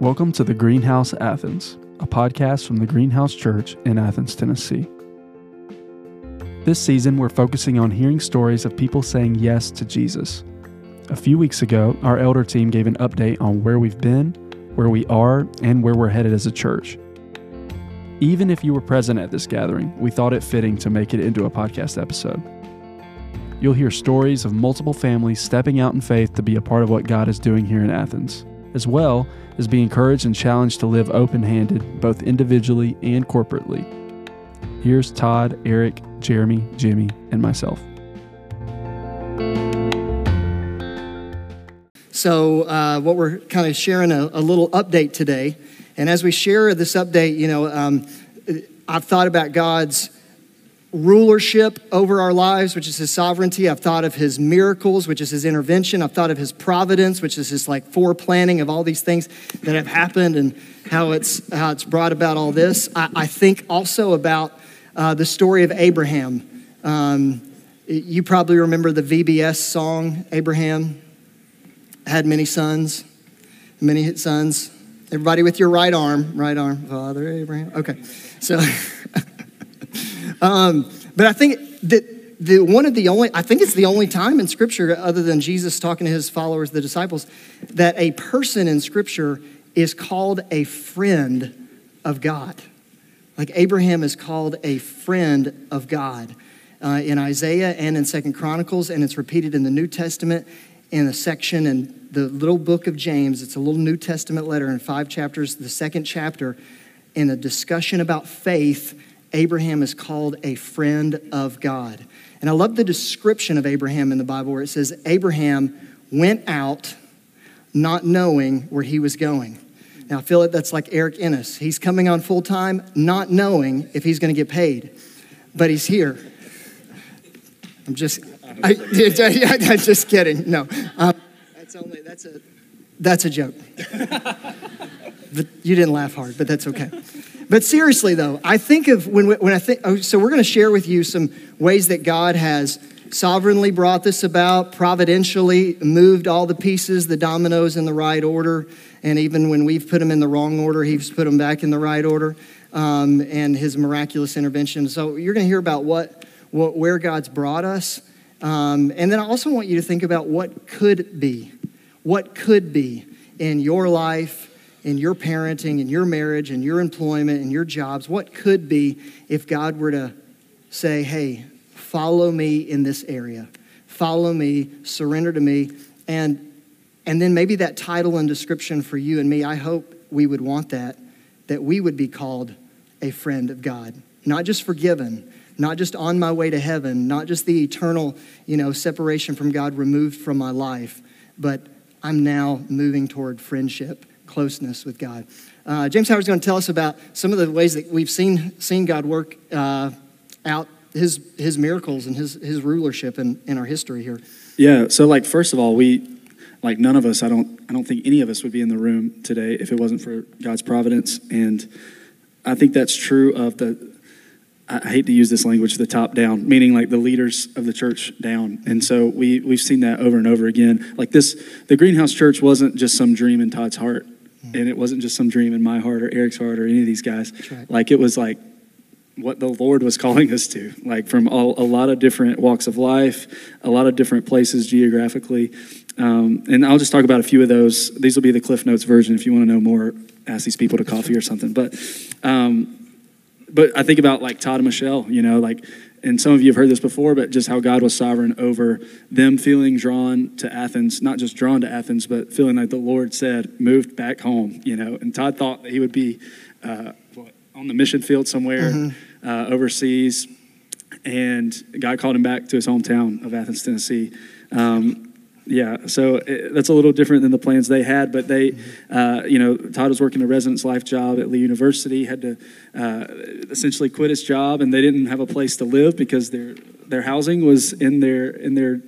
Welcome to the Greenhouse Athens, a podcast from the Greenhouse Church in Athens, Tennessee. This season, we're focusing on hearing stories of people saying yes to Jesus. A few weeks ago, our elder team gave an update on where we've been, where we are, and where we're headed as a church. Even if you were present at this gathering, we thought it fitting to make it into a podcast episode. You'll hear stories of multiple families stepping out in faith to be a part of what God is doing here in Athens, as well as be encouraged and challenged to live open handed, both individually and corporately. Here's Todd, Eric, Jeremy, Jimmy, and myself. So, uh, what we're kind of sharing a, a, little update today. And as we share this update, you know, um, I've thought about God's rulership over our lives, which is his sovereignty. I've thought of his miracles, which is his intervention. I've thought of his providence, which is his like foreplanning of all these things that have happened and how it's how it's brought about all this. I, I think also about uh, the story of Abraham. Um, you probably remember the VBS song, Abraham had many sons, many sons. Everybody with your right arm, right arm, Father Abraham. Okay, so Um, but I think that the, one of the only, I think it's the only time in Scripture, other than Jesus talking to his followers, the disciples, that a person in Scripture is called a friend of God. Like Abraham is called a friend of God uh, in Isaiah and in Second Chronicles, and it's repeated in the New Testament in a section in the little book of James. It's a little New Testament letter in five chapters. The second chapter, in a discussion about faith, Abraham is called a friend of God. And I love the description of Abraham in the Bible where it says, Abraham went out not knowing where he was going. Now, I feel like that's like Eric Ennis. He's coming on full time, not knowing if he's going to get paid, but he's here. I'm just, I, am just kidding. No, um, that's only that's a that's a joke. but you didn't laugh hard, but that's okay. But seriously, though, I think of when, when I think, oh, so we're going to share with you some ways that God has sovereignly brought this about, providentially moved all the pieces, the dominoes in the right order. And even when we've put them in the wrong order, He's put them back in the right order um, and His miraculous intervention. So you're going to hear about what, what where God's brought us. Um, and then I also want you to think about what could be. What could be in your life in your parenting, in your marriage, in your employment, in your jobs? What could be if God were to say, hey, follow me in this area? Follow me, surrender to me. And, and then maybe that title and description for you and me, I hope we would want that, that we would be called a friend of God. Not just forgiven, not just on my way to heaven, not just the eternal, you know, separation from God removed from my life, but I'm now moving toward friendship closeness with God. Uh, James Howard's going to tell us about some of the ways that we've seen, seen God work uh, out his, his miracles and his, his rulership in, in our history here. Yeah, so like first of all, we like none of us, I don't I don't think any of us would be in the room today if it wasn't for God's providence. And I think that's true of the I hate to use this language, the top down, meaning like the leaders of the church down. And so we, we've seen that over and over again. Like this, the Greenhouse Church wasn't just some dream in Todd's heart. And it wasn't just some dream in my heart or Eric's heart or any of these guys. Right. Like it was like what the Lord was calling us to, like from all, a lot of different walks of life, a lot of different places geographically. Um, and I'll just talk about a few of those. These will be the Cliff Notes version. If you want to know more, ask these people to coffee or something. But, um, but I think about like Todd and Michelle, you know, like and some of you have heard this before, but just how God was sovereign over them feeling drawn to Athens, not just drawn to Athens, but feeling like the Lord said, moved back home, you know. And Todd thought that he would be uh, on the mission field somewhere mm-hmm. uh, overseas, and God called him back to his hometown of Athens, Tennessee. Um, yeah, so it, that's a little different than the plans they had. But they, uh, you know, Todd was working a residence life job at Lee University, had to uh, essentially quit his job, and they didn't have a place to live because their their housing was in their in their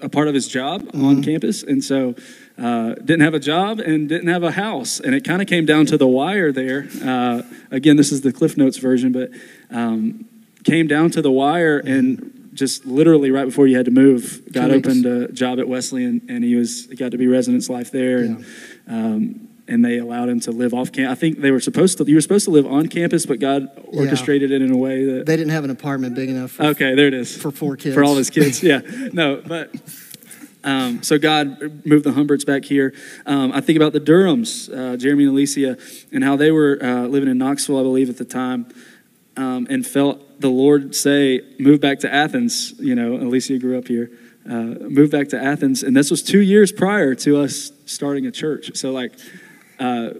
a part of his job mm-hmm. on campus, and so uh, didn't have a job and didn't have a house, and it kind of came down to the wire there. Uh, again, this is the Cliff Notes version, but um, came down to the wire and just literally right before you had to move, God opened a job at Wesleyan, and he was he got to be residence life there, and um, and they allowed him to live off campus. I think they were supposed to. You were supposed to live on campus, but God orchestrated it in a way that They didn't have an apartment big enough for, Okay, there it is. for four kids. For all his kids, yeah. No, but um, so God moved the Humberts back here. Um, I think about the Durhams, uh, Jeremy and Alicia, and how they were uh, living in Knoxville, I believe, at the time, um, and felt the Lord say, "Move back to Athens." You know, Alicia grew up here. Uh, back to Athens, and this was two years prior to us starting a church. So, like, uh,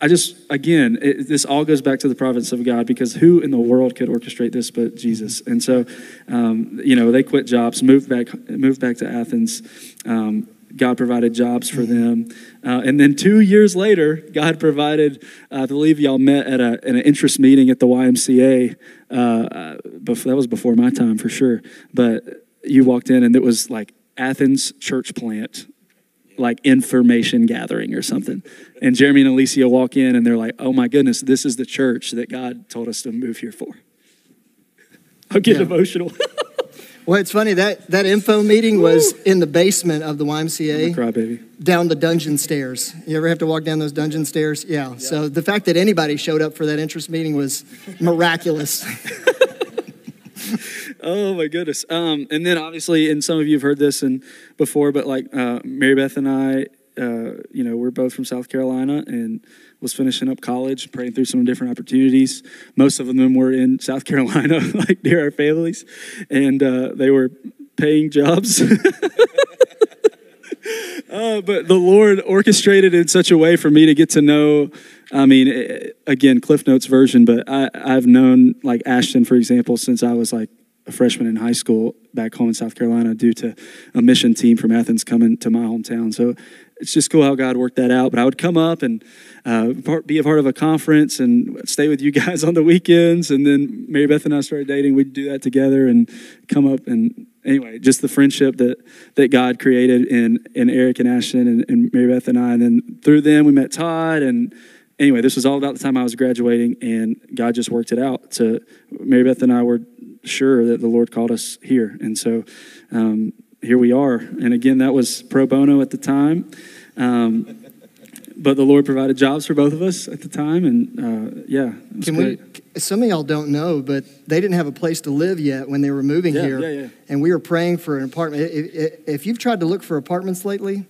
I just, again, it, this all goes back to the providence of God because who in the world could orchestrate this but Jesus? And so, um, you know, they quit jobs, moved back, moved back to Athens. Um, God provided jobs for them. Uh, and then two years later, God provided, uh, I believe y'all met at, a, at an interest meeting at the YMCA. Uh, uh, before, that was before my time for sure. But you walked in and it was like Athens church plant like information gathering or something. And Jeremy and Alicia walk in and they're like, oh my goodness, this is the church that God told us to move here for. I'll get Yeah. emotional. Well, it's funny that that info meeting was in the basement of the YMCA, Cry baby. down the dungeon stairs. You ever have to walk down those dungeon stairs? Yeah. So the fact that anybody showed up for that interest meeting was miraculous. Oh my goodness. Um, and then obviously, and some of you have heard this and before, but like uh, Mary Beth and I, uh, you know, we're both from South Carolina and was finishing up college, praying through some different opportunities. Most of them were in South Carolina, like near our families, and uh, they were paying jobs. Uh, but the Lord orchestrated in such a way for me to get to know. I mean, again, Cliff Notes version, but I, I've known like Ashton, for example, since I was like a freshman in high school back home in South Carolina due to a mission team from Athens coming to my hometown. So it's just cool how God worked that out. But I would come up and uh, part, be a part of a conference and stay with you guys on the weekends. And then Mary Beth and I started dating. We'd do that together and come up and anyway, just the friendship that that God created in in Eric and Ashton and, and Mary Beth and I. And then through them we met Todd and anyway, this was all about the time I was graduating, and God just worked it out. To Mary Beth and I were sure that the Lord called us here, and so um, here we are. And again, that was pro bono at the time. Um, but the Lord provided jobs for both of us at the time, and uh, yeah, Can great. we? Some of y'all don't know, but they didn't have a place to live yet when they were moving Yeah, here, yeah, yeah. and we were praying for an apartment. If, you've tried to look for apartments lately,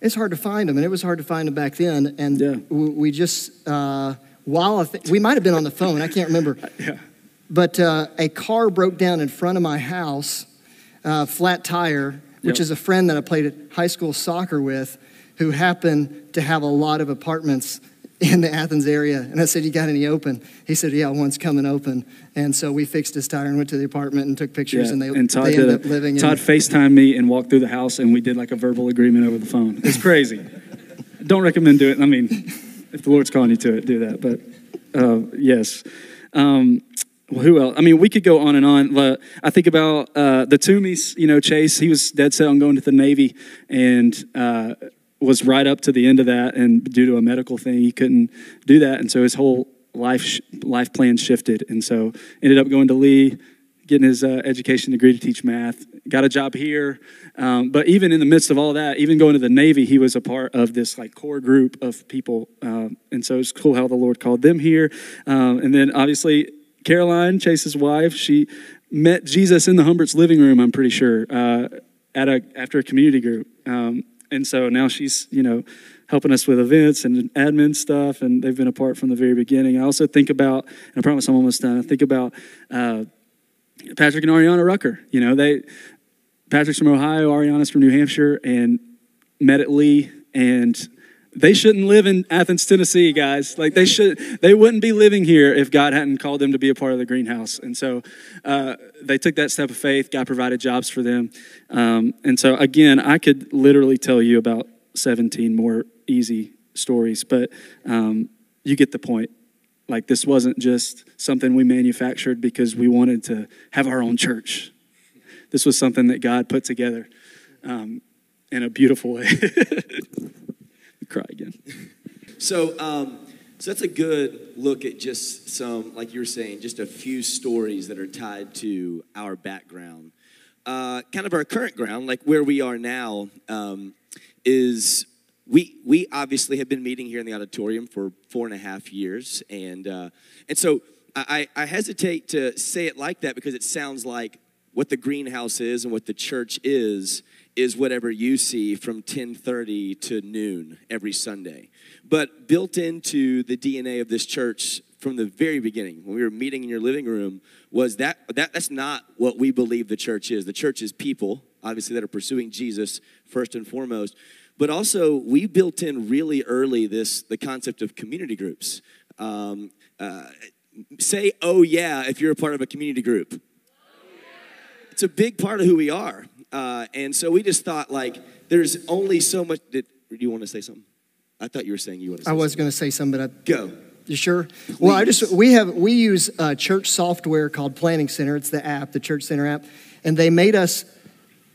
it's hard to find them, and it was hard to find them back then. And Yeah. we, we just uh, while th- we might have been on the phone, I can't remember, Yeah. But uh, a car broke down in front of my house, uh, flat tire, which Yep. is a friend that I played high school soccer with, who happened to have a lot of apartments in the Athens area. And I said, "You got any open?" He said, "Yeah, one's coming open." And so we fixed his tire and went to the apartment and took pictures, Yeah, and they and Todd they ended a- up living Todd in. FaceTimed me and walked through the house, and we did like a verbal agreement over the phone. It's crazy. Don't recommend doing it. I mean, if the Lord's calling you to it, do that. But uh, yes. Um, well, who else? I mean, we could go on and on. But I think about uh, the Toomeys. You know, Chase. He was dead set on going to the Navy, and uh, was right up to the end of that. And due to a medical thing, he couldn't do that, and so his whole life life plan shifted. And so ended up going to Lee, getting his uh, education degree to teach math. Got a job here, um, but even in the midst of all that, even going to the Navy, he was a part of this like core group of people. Um, and so it's cool how the Lord called them here. Um, and then obviously Caroline, Chase's wife, she met Jesus in the Humberts living room. I'm pretty sure uh, at a after a community group. Um, and so now she's you know helping us with events and admin stuff, and they've been apart from the very beginning. I also think about, and I promise I'm almost done. I think about. Uh, Patrick and Ariana Rucker. You know, they Patrick's from Ohio, Ariana's from New Hampshire, and met at Lee, and they shouldn't live in Athens, Tennessee, guys. Like they should, they wouldn't be living here if God hadn't called them to be a part of the greenhouse. And so uh, they took that step of faith. God provided jobs for them, um, and so again, I could literally tell you about 17 more easy stories, but um, you get the point like this wasn't just something we manufactured because we wanted to have our own church. This was something that God put together um, in a beautiful way. Cry again. So, um, so that's a good look at just some, like you were saying, just a few stories that are tied to our background. Uh, kind of our current ground, like where we are now, um, is we we obviously have been meeting here in the auditorium for four and a half years, and uh, and so I, I hesitate to say it like that because it sounds like what the greenhouse is and what the church is is whatever you see from 10:30 to noon every Sunday. But built into the DNA of this church from the very beginning, when we were meeting in your living room, was that, that that's not what we believe the church is. The church is people, obviously, that are pursuing Jesus first and foremost. But also, we built in really early this the concept of community groups. Um, uh, say, "Oh yeah," if you're a part of a community group. It's a big part of who we are. Uh, and so we just thought, like, there's only so much. Did, do you want to say something? I thought you were saying you want to. Say. I was going to say something, but I go. You sure? Please. Well, I just we have we use a church software called Planning Center. It's the app, the Church Center app, and they made us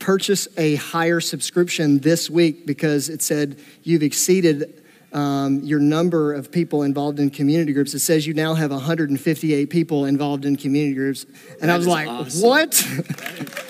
purchase a higher subscription this week because it said you've exceeded um, your number of people involved in community groups. It says you now have 158 people involved in community groups, and that I was like, awesome. what?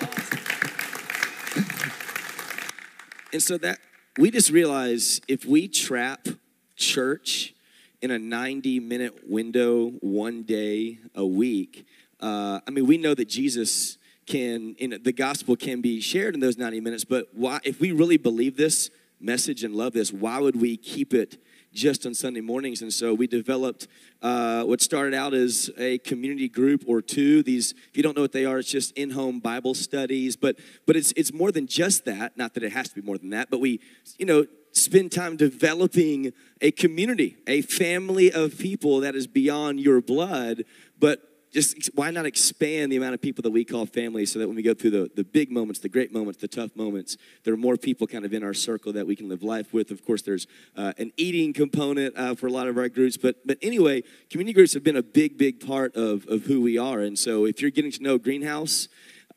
And so that we just realize if we trap church in a 90 minute window, one day a week, uh, I mean, we know that Jesus can, in the gospel can be shared in those 90 minutes, but why, if we really believe this message and love this, why would we keep it just on Sunday mornings. And so we developed uh, what started out as a community group or two. These, if you don't know what they are, it's just in-home Bible studies. But but it's it's more than just that. Not that it has to be more than that. But we, you know, spend time developing a community, a family of people that is beyond your blood, but just why not expand the amount of people that we call family so that when we go through the, the big moments, the great moments, the tough moments, there are more people kind of in our circle that we can live life with. Of course, there's uh, an eating component uh, for a lot of our groups. But, but anyway, community groups have been a big, big part of, of who we are. And so if you're getting to know Greenhouse,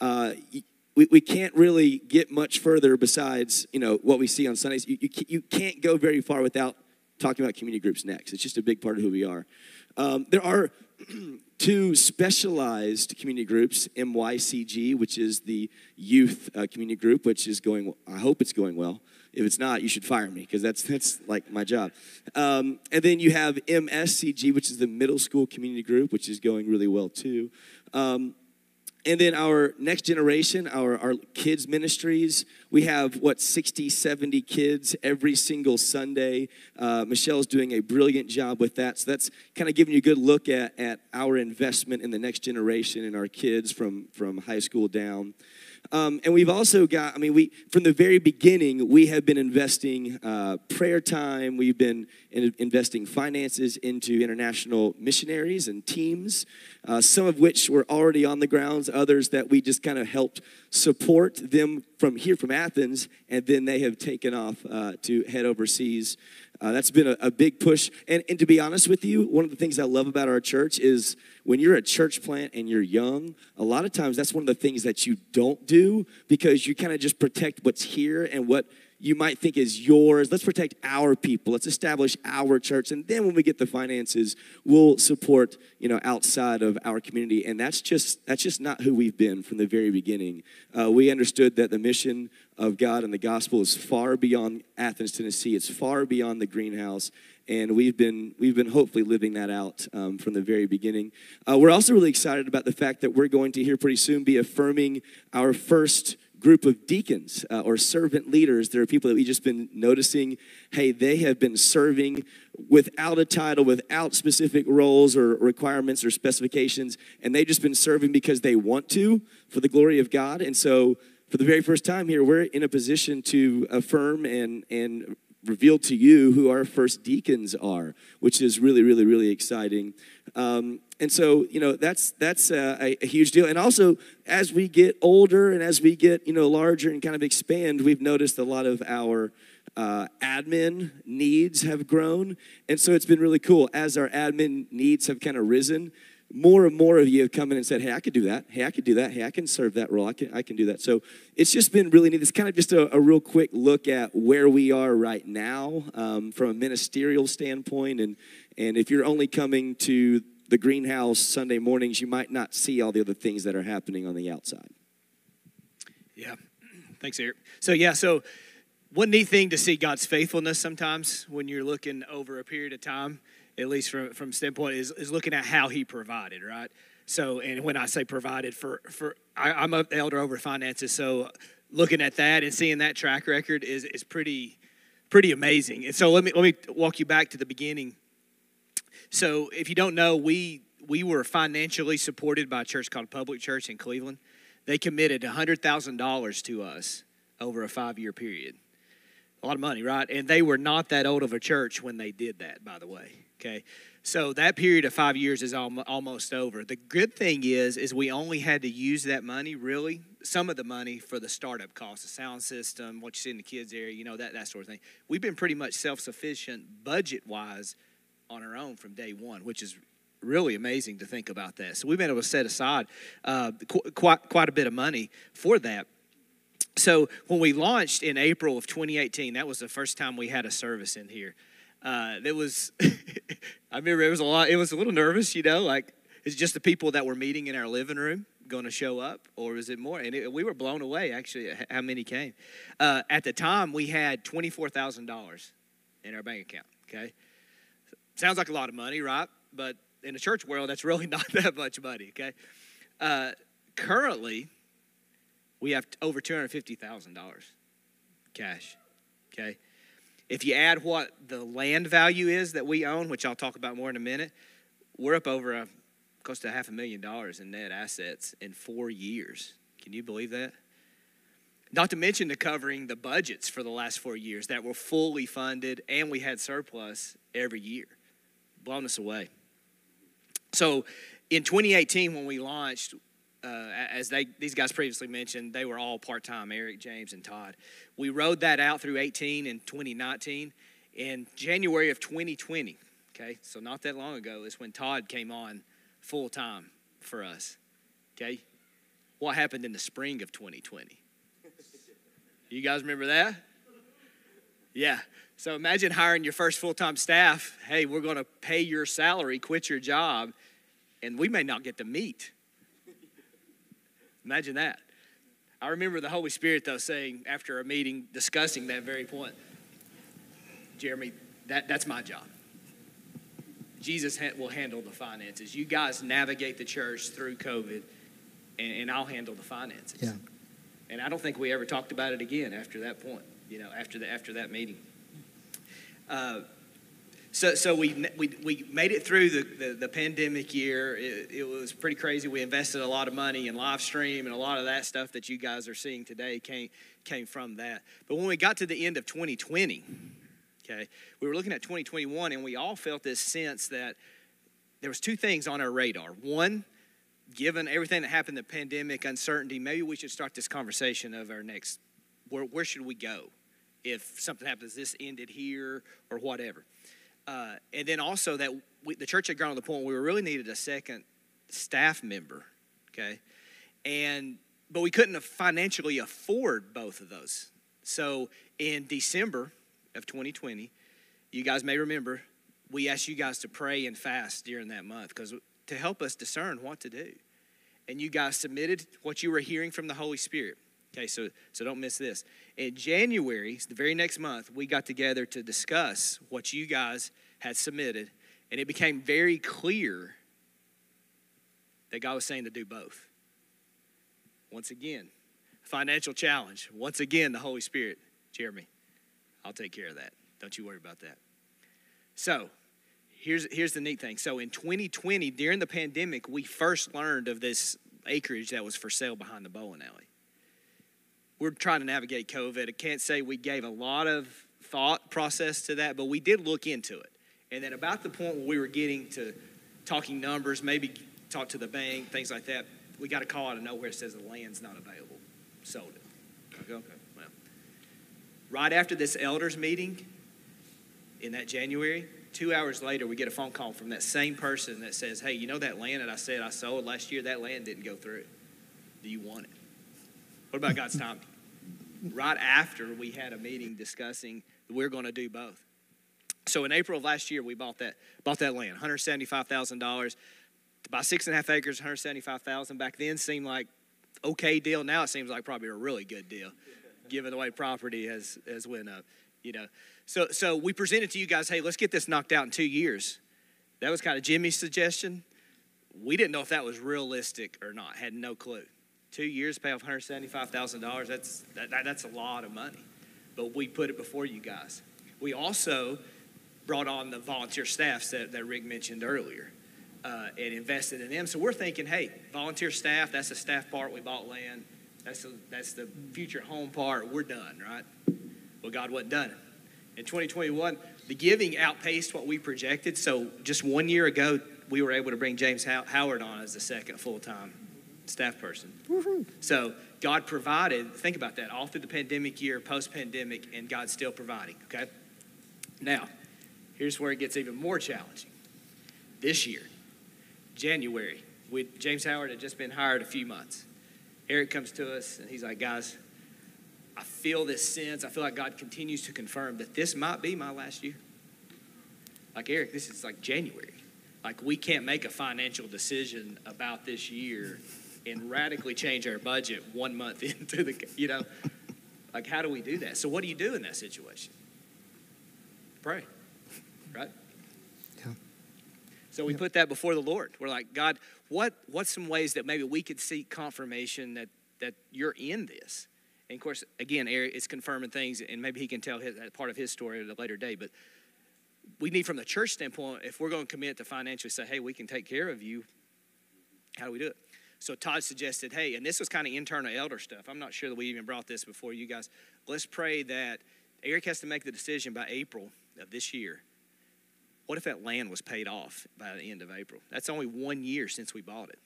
uh, we, we can't really get much further besides, you know, what we see on Sundays. You, you, you can't go very far without talking about community groups next. It's just a big part of who we are. Um, there are two specialized community groups MYCG, which is the youth uh, community group, which is going, I hope it's going well. If it's not, you should fire me because that's, that's like my job. Um, and then you have MSCG, which is the middle school community group, which is going really well too. Um, and then our next generation, our, our kids' ministries, we have what, 60, 70 kids every single Sunday. Uh, Michelle's doing a brilliant job with that. So that's kind of giving you a good look at, at our investment in the next generation and our kids from, from high school down. Um, and we've also got, I mean, we from the very beginning, we have been investing uh, prayer time. We've been in, investing finances into international missionaries and teams, uh, some of which were already on the grounds, others that we just kind of helped support them from here from Athens, and then they have taken off uh, to head overseas. Uh, that's been a, a big push. And, and to be honest with you, one of the things I love about our church is when you're a church plant and you're young, a lot of times that's one of the things that you don't do because you kind of just protect what's here and what you might think is yours. Let's protect our people. Let's establish our church. And then when we get the finances, we'll support, you know, outside of our community. And that's just that's just not who we've been from the very beginning. Uh, we understood that the mission of God and the gospel is far beyond Athens, Tennessee. It's far beyond the greenhouse and we've been we've been hopefully living that out um, from the very beginning. Uh, we're also really excited about the fact that we're going to here pretty soon be affirming our first group of deacons uh, or servant leaders. There are people that we've just been noticing. Hey, they have been serving without a title, without specific roles or requirements or specifications, and they've just been serving because they want to for the glory of God. And so for the very first time here, we're in a position to affirm and, and reveal to you who our first deacons are, which is really, really, really exciting. Um, and so, you know, that's that's a, a, huge deal. And also, as we get older and as we get you know larger and kind of expand, we've noticed a lot of our uh, admin needs have grown, and so it's been really cool as our admin needs have kind of risen more and more of you have come in and said, Hey, I could do that. Hey, I could do that. Hey, I can serve that role. I can, I can do that. So it's just been really neat. It's kind of just a, a real quick look at where we are right now um, from a ministerial standpoint. And, and if you're only coming to the greenhouse Sunday mornings, you might not see all the other things that are happening on the outside. Yeah. Thanks, Eric. So, yeah, so one neat thing to see God's faithfulness sometimes when you're looking over a period of time, at least from from standpoint, is, is looking at how He provided, right? So, and when I say provided for for I, I'm an elder over finances, so looking at that and seeing that track record is is pretty pretty amazing. And so let me let me walk you back to the beginning. So, if you don't know, we we were financially supported by a church called Public Church in Cleveland. They committed $100,000 to us over a five year period. A lot of money, right? And they were not that old of a church when they did that, by the way. Okay. So that period of five years is almost over. The good thing is, is we only had to use that money, really, some of the money for the startup costs, the sound system, what you see in the kids area, you know, that, that sort of thing. We've been pretty much self-sufficient budget-wise on our own from day one, which is really amazing to think about that. So we've been able to set aside uh, qu- quite, quite a bit of money for that. So when we launched in April of 2018, that was the first time we had a service in here. Uh, it was, I remember it was a lot, it was a little nervous, you know, like, it's just the people that were meeting in our living room going to show up, or is it more? And it, we were blown away, actually, how many came. Uh, at the time, we had $24,000 in our bank account, okay? Sounds like a lot of money, right? But in the church world, that's really not that much money, okay? Uh, currently, we have over $250,000 cash, okay? If you add what the land value is that we own, which I'll talk about more in a minute, we're up over a, close to half a million dollars in net assets in four years. Can you believe that? Not to mention the covering the budgets for the last four years that were fully funded and we had surplus every year. Blown us away. So in 2018, when we launched, uh, as they these guys previously mentioned, they were all part time. Eric, James, and Todd. We rode that out through 18 and 2019. In January of 2020, okay, so not that long ago, is when Todd came on full time for us. Okay, what happened in the spring of 2020? You guys remember that? Yeah. So imagine hiring your first full time staff. Hey, we're going to pay your salary, quit your job, and we may not get to meet. Imagine that. I remember the Holy Spirit, though, saying after a meeting discussing that very point, Jeremy, that, that's my job. Jesus will handle the finances. You guys navigate the church through COVID, and, and I'll handle the finances. Yeah. And I don't think we ever talked about it again after that point, you know, after, the, after that meeting. Uh, so, so we, we, we made it through the, the, the pandemic year. It, it, was pretty crazy. We invested a lot of money in live stream, and a lot of that stuff that you guys are seeing today came, came from that. But when we got to the end of 2020, okay, we were looking at 2021, and we all felt this sense that there was two things on our radar. One, given everything that happened, the pandemic, uncertainty, maybe we should start this conversation of our next, where, where should we go if something happens, this ended here or whatever. Uh, and then also that we, the church had gone to the point where we really needed a second staff member, okay? And but we couldn't financially afford both of those. So in December of 2020, you guys may remember, we asked you guys to pray and fast during that month because to help us discern what to do. And you guys submitted what you were hearing from the Holy Spirit. Okay, so so don't miss this. In January, the very next month, we got together to discuss what you guys had submitted, and it became very clear that God was saying to do both. Once again, financial challenge. Once again, the Holy Spirit, Jeremy, I'll take care of that. Don't you worry about that. So, here's here's the neat thing. So in 2020, during the pandemic, we first learned of this acreage that was for sale behind the bowling alley we're trying to navigate COVID. I can't say we gave a lot of thought process to that, but we did look into it. And then about the point where we were getting to talking numbers, maybe talk to the bank, things like that, we got a call out of nowhere that says the land's not available. Sold it. Okay, okay. Well, right after this elders meeting in that January, two hours later, we get a phone call from that same person that says, Hey, you know that land that I said I sold last year? That land didn't go through. Do you want it? What about God's time? right after we had a meeting discussing we're going to do both. So in April of last year, we bought that bought that land, one hundred seventy five thousand dollars. To buy six and a half acres, one hundred seventy five thousand. Back then seemed like okay deal. Now it seems like probably a really good deal. given the way property has has went up. You know, so so we presented to you guys, hey, let's get this knocked out in two years. That was kind of Jimmy's suggestion. We didn't know if that was realistic or not. Had no clue. Two years, pay off one hundred seventy-five thousand dollars. That's that, that, that's a lot of money. But we put it before you guys. We also brought on the volunteer staffs that, that Rick mentioned earlier uh, and invested in them. So we're thinking, hey, volunteer staff, that's the staff part. We bought land. That's the, that's the future home part. We're done, right? Well, God wasn't done. In 2021, the giving outpaced what we projected. So just one year ago, we were able to bring James Howard on as the second full time staff person. So God provided, think about that, all through the pandemic year, post pandemic, and God's still providing, okay? Now, here's where it gets even more challenging. This year, January, we, James Howard had just been hired a few months. Eric comes to us and he's like, guys, I feel this sense. I feel like God continues to confirm that this might be my last year. Like, Eric, this is like January. Like, we can't make a financial decision about this year and radically change our budget one month into the, you know, like, how do we do that? So, what do you do in that situation? Pray, right? Yeah. So we put that before the Lord. We're like, God, what what's some ways that maybe we could seek confirmation that that you're in this? And of course, again, Eric is confirming things, and maybe he can tell his, part of his story at a later day. But we need, from the church standpoint, if we're going to commit to financially say, hey, we can take care of you, how do we do it? So Todd suggested, hey, and this was kind of internal elder stuff. I'm not sure that we even brought this before you guys. Let's pray that Eric has to make the decision by April of this year what if that land was paid off by the end of April? That's only one year since we bought it.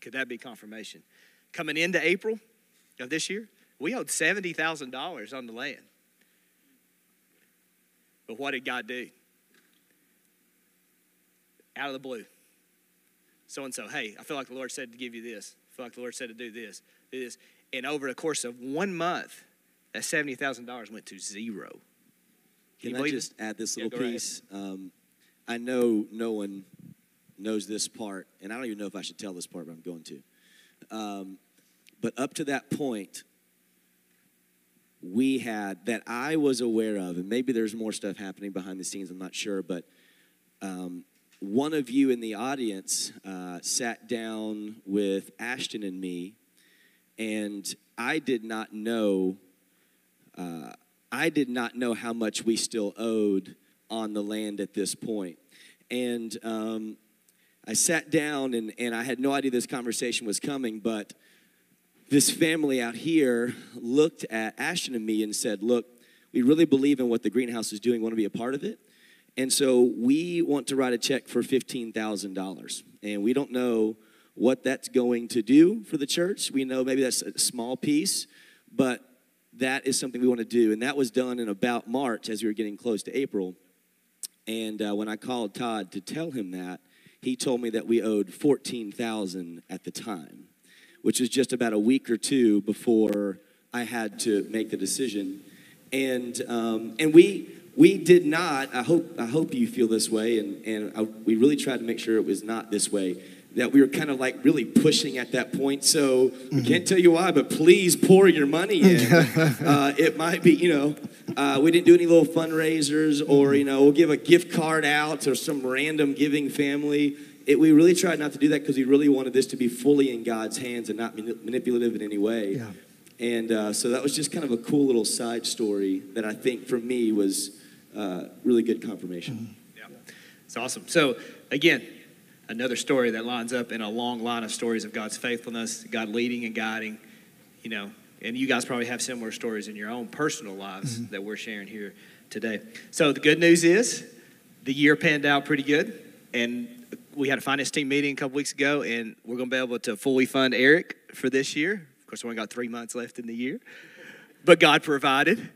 Could that be confirmation? Coming into April of this year, we owed $70,000 on the land. But what did God do? Out of the blue. So and so, hey, I feel like the Lord said to give you this. I feel like the Lord said to do this, do this. And over the course of one month, that $70,000 went to zero. Can, Can I just it? add this little yeah, piece? Um, I know no one knows this part, and I don't even know if I should tell this part, but I'm going to. Um, but up to that point, we had that I was aware of, and maybe there's more stuff happening behind the scenes, I'm not sure, but um, one of you in the audience uh, sat down with Ashton and me, and I did not know. Uh, I did not know how much we still owed on the land at this point. And um, I sat down and, and I had no idea this conversation was coming, but this family out here looked at Ashton and me and said, Look, we really believe in what the greenhouse is doing, want to be a part of it. And so we want to write a check for $15,000. And we don't know what that's going to do for the church. We know maybe that's a small piece, but that is something we want to do. And that was done in about March as we were getting close to April. And uh, when I called Todd to tell him that, he told me that we owed 14,000 at the time, which was just about a week or two before I had to make the decision. And, um, and we, we did not, I hope, I hope you feel this way, and, and I, we really tried to make sure it was not this way that we were kind of like really pushing at that point. So mm-hmm. we can't tell you why, but please pour your money in. uh, it might be, you know, uh, we didn't do any little fundraisers or, you know, we'll give a gift card out to some random giving family. It, we really tried not to do that because we really wanted this to be fully in God's hands and not manipulative in any way. Yeah. And uh, so that was just kind of a cool little side story that I think for me was uh, really good confirmation. Mm-hmm. Yeah, it's awesome. So again, another story that lines up in a long line of stories of God's faithfulness, God leading and guiding, you know, and you guys probably have similar stories in your own personal lives mm-hmm. that we're sharing here today. So the good news is the year panned out pretty good, and we had a finance team meeting a couple weeks ago, and we're going to be able to fully fund Eric for this year. Of course, we only got three months left in the year, but God provided.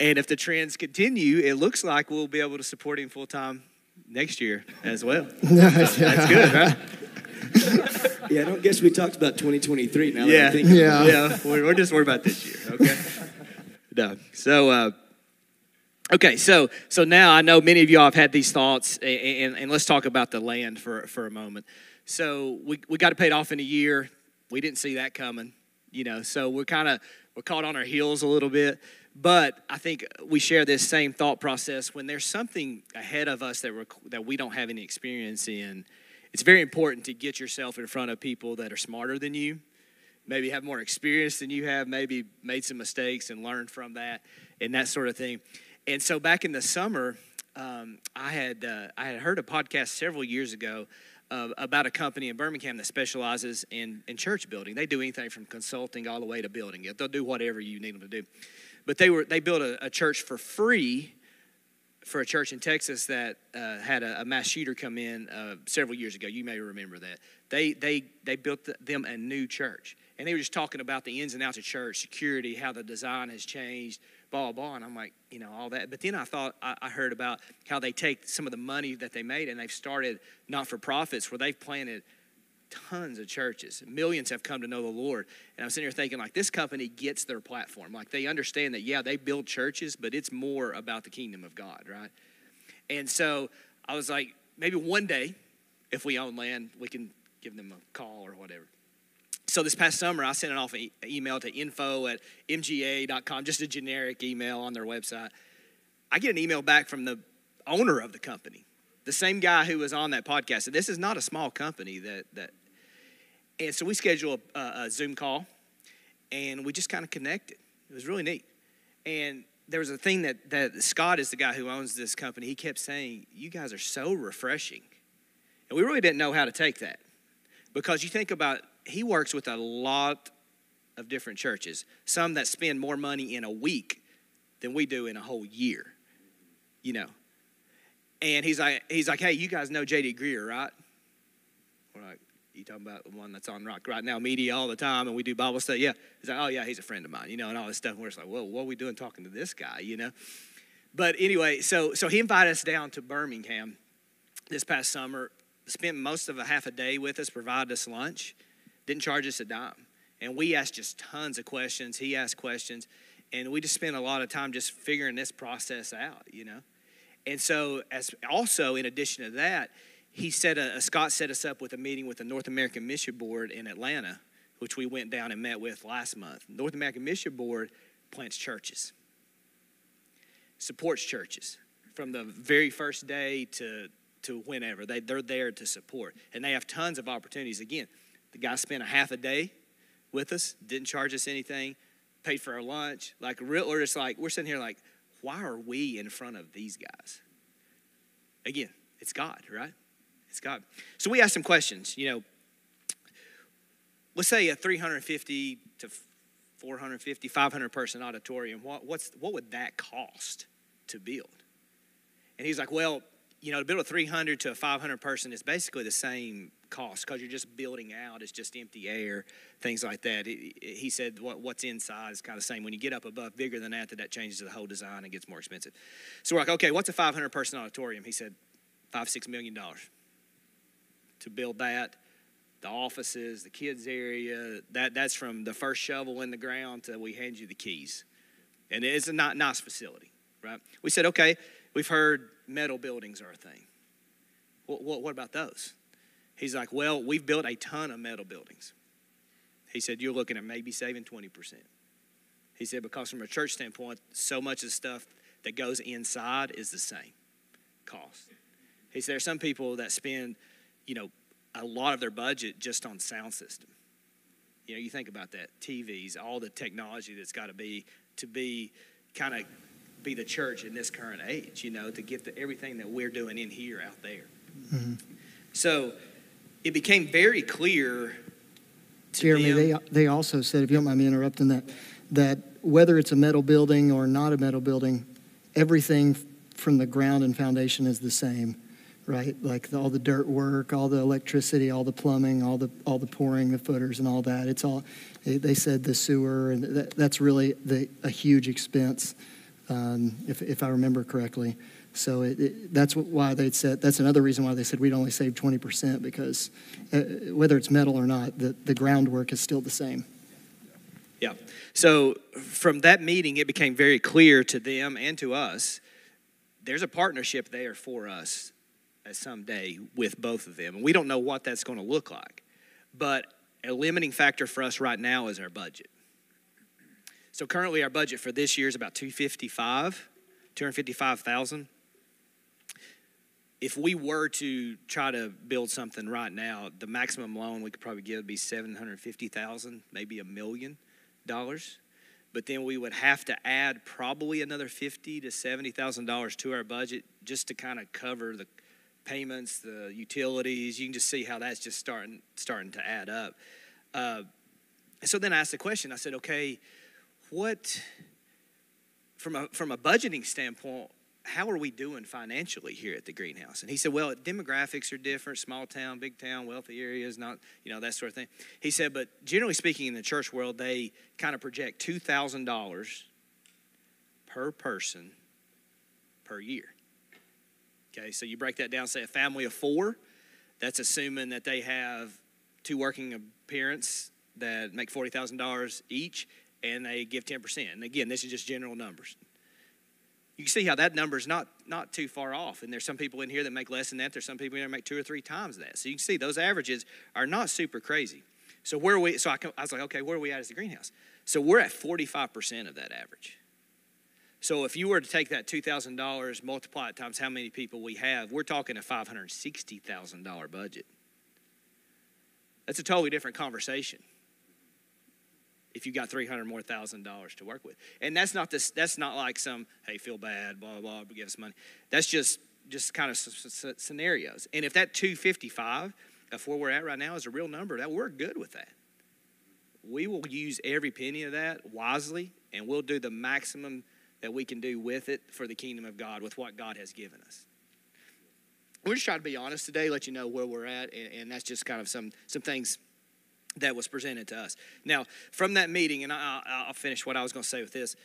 And if the trends continue, it looks like we'll be able to support him full time next year as well. That's good, right? yeah, I don't guess we talked about 2023 now. Yeah, yeah, yeah. We're, we're, just worried about this year. Okay. no. So. Uh, okay, so so now I know many of y'all have had these thoughts, and, and, and let's talk about the land for for a moment. So we we got to pay it off in a year. We didn't see that coming, you know. So we're kind of we're caught on our heels a little bit. But I think we share this same thought process when there's something ahead of us that, we're, that we don't have any experience in. It's very important to get yourself in front of people that are smarter than you, maybe have more experience than you have, maybe made some mistakes and learned from that, and that sort of thing. And so back in the summer, um, I had uh, I had heard a podcast several years ago uh, about a company in Birmingham that specializes in, in church building. They do anything from consulting all the way to building. They'll do whatever you need them to do. But they were they built a, a church for free for a church in Texas that uh, had a, a, mass shooter come in uh, several years ago. You may remember that. They they they built the, them a new church, and they were just talking about the ins and outs of church, security, how the design has changed, blah blah. And I'm like, you know, all that. But then I thought I, I heard about how they take some of the money that they made and they've started not for profits where they've planted tons of churches. Millions have come to know the Lord. And I'm sitting here thinking, like, this company gets their platform. Like, they understand that, yeah, they build churches, but it's more about the kingdom of God, right? And so I was like, maybe one day, if we own land, we can give them a call or whatever. So this past summer, I sent an off email to info at mga.com, just a generic email on their website. I get an email back from the owner of the company the same guy who was on that podcast. So this is not a small company that that. And so we scheduled a, a Zoom call, and we just kind of connected. It was really neat. And there was a thing that that Scott is the guy who owns this company. He kept saying, "You guys are so refreshing," and we really didn't know how to take that because you think about he works with a lot of different churches, some that spend more money in a week than we do in a whole year. You know, and he's like, he's like, hey, you guys know J.D. Greear, right? We're like, you talking about the one that's on Rock right now media all the time, and we do Bible study? Yeah. He's like, oh yeah, he's a friend of mine, you know, and all this stuff. And we're just like, whoa, what are we doing talking to this guy, you know? But anyway, so so he invited us down to Birmingham this past summer. Spent most of a half a day with us, provided us lunch, didn't charge us a dime, and we asked just tons of questions. He asked questions, and we just spent a lot of time just figuring this process out, you know. And so, as also in addition to that, he set a, Scott set us up with a meeting with the North American Mission Board in Atlanta, which we went down and met with last month. North American Mission Board plants churches, supports churches from the very first day to to whenever they they're there to support, and they have tons of opportunities. Again, the guy spent a half a day with us, didn't charge us anything, paid for our lunch. Like real, we're just like we're sitting here like why are we in front of these guys? Again, it's God, right? It's God. So we asked some questions. You know, let's say a 350 to 450, 500 person auditorium. What, what's, what would that cost to build? And he's like, well, you know, to build a 300 to a 500 person is basically the same cost because you're just building out. It's just empty air, things like that. It, it, he said what, what's inside is kind of the same. When you get up above bigger than that, that that changes the whole design and gets more expensive. So we're like, okay, what's a 500 person auditorium? He said, five six million dollars to build that. The offices, the kids area, that that's from the first shovel in the ground to we hand you the keys, and it's a not nice facility, right? We said, okay, we've heard metal buildings are a thing. What, what, what about those? He's like, Well, we've built a ton of metal buildings. He said, You're looking at maybe saving 20%. He said, Because from a church standpoint, so much of the stuff that goes inside is the same cost. He said, There are some people that spend, you know, a lot of their budget just on sound system. You know, you think about that TVs, all the technology that's got to be to be kind of be the church in this current age, you know, to get the, everything that we're doing in here out there. Mm-hmm. So it became very clear Jeremy, they, they also said, if you don't mind me interrupting that, that whether it's a metal building or not a metal building, everything from the ground and foundation is the same, right? Like the, all the dirt work, all the electricity, all the plumbing, all the all the pouring, the footers, and all that. It's all. They, they said the sewer, and that, that's really the, a huge expense, um, if if I remember correctly. So it, it, that's why they said, that's another reason why they said we'd only save 20% because uh, whether it's metal or not, the, the groundwork is still the same. Yeah. So from that meeting, it became very clear to them and to us there's a partnership there for us at someday with both of them. And we don't know what that's going to look like. But a limiting factor for us right now is our budget. So currently our budget for this year is about 255, 255,000. If we were to try to build something right now, the maximum loan we could probably give would be 750,000, maybe a million dollars. But then we would have to add probably another 50 to 70,000 dollars to our budget just to kind of cover the payments, the utilities. You can just see how that's just starting starting to add up. Uh, so then I asked the question. I said, okay, what from a from a budgeting standpoint, how are we doing financially here at the greenhouse? And he said, well, demographics are different, small town, big town, wealthy areas, not you know that sort of thing. He said, but generally speaking, in the church world, they kind of project two thousand dollars per person per year. Okay, so you break that down, say a family of four, that's assuming that they have two working parents that make $40,000 each and they give 10%. And again, this is just general numbers. You can see how that number is not, not too far off. And there's some people in here that make less than that. There's some people in here that make two or three times that. So you can see those averages are not super crazy. So where are we? So I, I was like, okay, where are we at as the greenhouse? So we're at 45% of that average. So if you were to take that $2,000, multiply it times how many people we have, we're talking a $560,000 budget. That's a totally different conversation if you got 300 more thousand dollars to work with. And that's not this that's not like some hey feel bad blah blah blah give us money. That's just just kind of scenarios. And if that 255 of where we're at right now is a real number, that we're good with that. We will use every penny of that wisely and we'll do the maximum that we can do with it for the kingdom of God with what God has given us. We're just trying to be honest today, let you know where we're at, and, and that's just kind of some some things that was presented to us. Now, from that meeting, and I, will finish what I was going to say with this.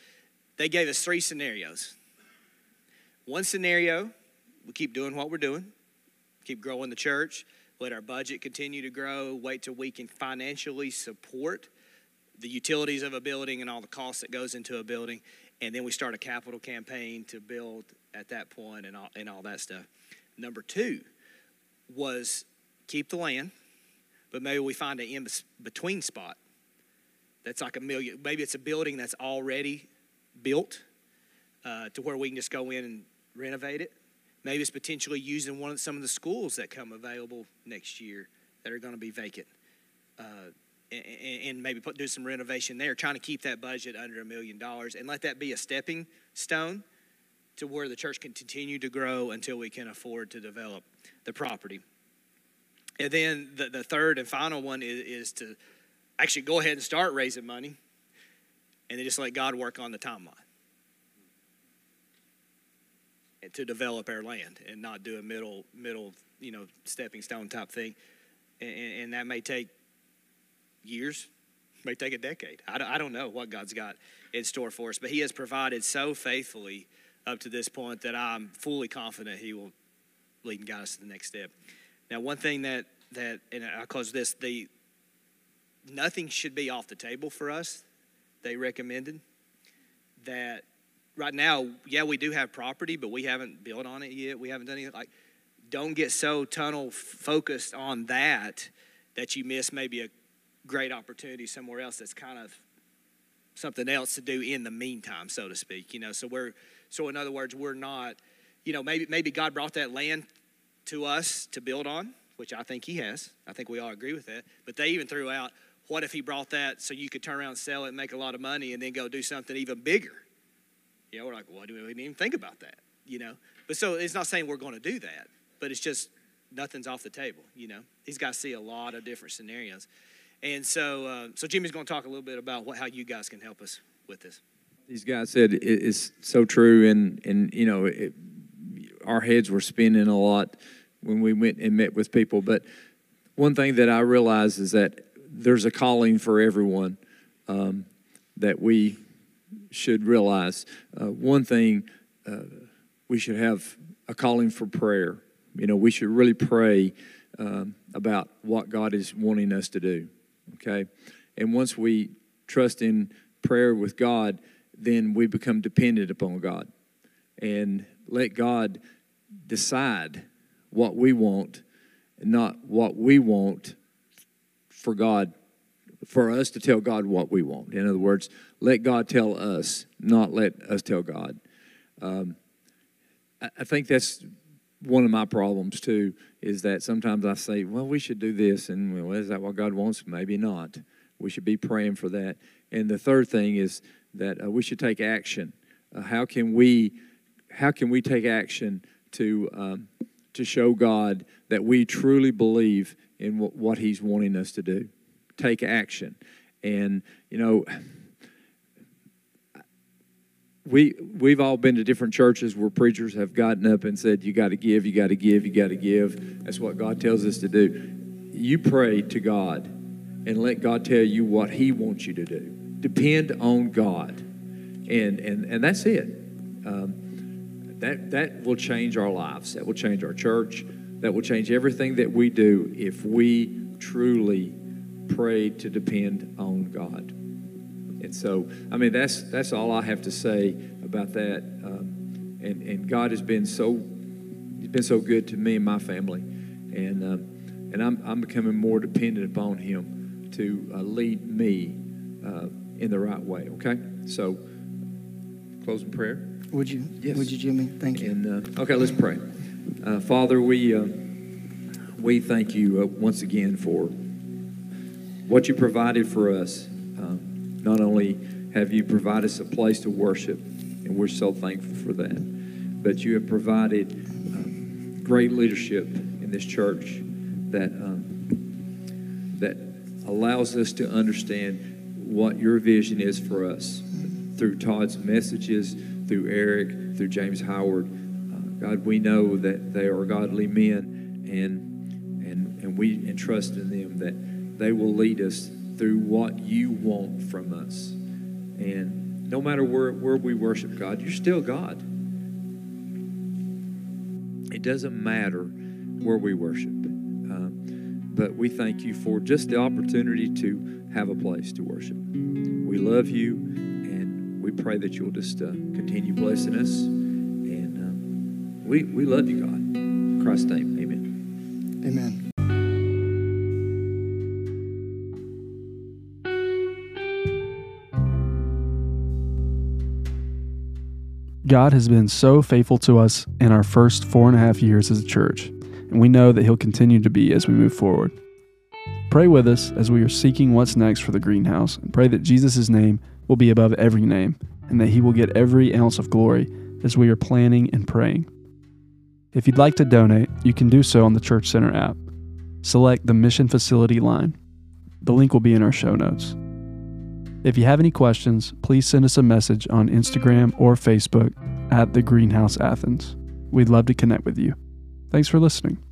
They gave us three scenarios. One scenario, we keep doing what we're doing, keep growing the church, let our budget continue to grow, wait till we can financially support the utilities of a building and all the costs that goes into a building and then we start a capital campaign to build at that point and all, and all that stuff. Number two was keep the land, but maybe we find an in between spot that's like a million. Maybe it's a building that's already built uh, to where we can just go in and renovate it. Maybe it's potentially using one of some of the schools that come available next year that are going to be vacant. Uh, and maybe put, do some renovation there, trying to keep that budget under a million dollars and let that be a stepping stone to where the church can continue to grow until we can afford to develop the property. And then the, the third and final one is, is to actually go ahead and start raising money and then just let God work on the timeline and to develop our land and not do a middle, middle, you know, stepping stone type thing. And, and that may take years, may take a decade. I don't know what God's got in store for us, but He has provided so faithfully up to this point that I'm fully confident He will lead and guide us to the next step. Now, one thing that that and I'll close this: the nothing should be off the table for us. They recommended that right now, yeah, we do have property, but we haven't built on it yet. We haven't done anything like. Don't get so tunnel focused on that that you miss maybe a great opportunity somewhere else that's kind of something else to do in the meantime, so to speak. You know, so we're so in other words, we're not, you know, maybe maybe God brought that land to us to build on, which I think He has. I think we all agree with that. But they even threw out, what if He brought that so you could turn around and sell it and make a lot of money and then go do something even bigger? You know, we're like, well, do we didn't even think about that. You know, but so it's not saying we're going to do that, but it's just nothing's off the table. You know, He's got to see a lot of different scenarios. And so, uh, so Jimmy's going to talk a little bit about what, how you guys can help us with this. These guys said it is so true, and and you know, it, our heads were spinning a lot when we went and met with people. But one thing that I realize is that there's a calling for everyone um, that we should realize. Uh, one thing uh, we should have a calling for prayer. You know, we should really pray um, about what God is wanting us to do okay? And once we trust in prayer with God, then we become dependent upon God and let God decide what we want not what we want for God for us to tell God what we want. In other words, let God tell us, not let us tell God. Um, I, I think that's one of my problems too. Is that sometimes I say, "Well, we should do this," and well, is that what God wants? Maybe not. We should be praying for that. And the third thing is that uh, we should take action. Uh, how can we? How can we take action to um, to show God that we truly believe in what, He's wanting us to do? Take action. And you know, we we've all been to different churches where preachers have gotten up and said, "You got to give, you got to give, you got to give." That's what God tells us to do. You pray to God and let God tell you what He wants you to do. Depend on God, and and and that's it. Um, that that will change our lives. That will change our church. That will change everything that we do if we truly pray to depend on God. And so, I mean, that's that's all I have to say about that. Um, and and God has been so He's been so good to me and my family, and um, and I'm I'm becoming more dependent upon Him to uh, lead me uh, in the right way. Okay, so closing prayer. Would you? Yes. Would you, Jimmy? Thank you. And uh, okay, let's pray. Uh, Father, we uh, we thank you uh, once again for what you provided for us. Um, not only have you provided us a place to worship, and we're so thankful for that, but you have provided um, great leadership in this church that um, that allows us to understand what your vision is for us through Todd's messages, through Eric, through James Howard. Uh, God, we know that they are godly men, and and and we entrust in them that they will lead us through what you want from us. And no matter where, where we worship God, you're still God. It doesn't matter where we worship. Um, but we thank you for just the opportunity to have a place to worship. We love you, we pray that you'll just uh, continue blessing us. And um, we, we love you, God. In Christ's name, amen. Amen. God has been so faithful to us in our first four and a half years as a church, and we know that He'll continue to be as we move forward. Pray with us as we are seeking what's next for the greenhouse, and pray that Jesus' name will be above every name, and that He will get every ounce of glory as we are planning and praying. If you'd like to donate, you can do so on the Church Center app. Select the Mission Facility line. The link will be in our show notes. If you have any questions, please send us a message on Instagram or Facebook at The Greenhouse Athens. We'd love to connect with you. Thanks for listening.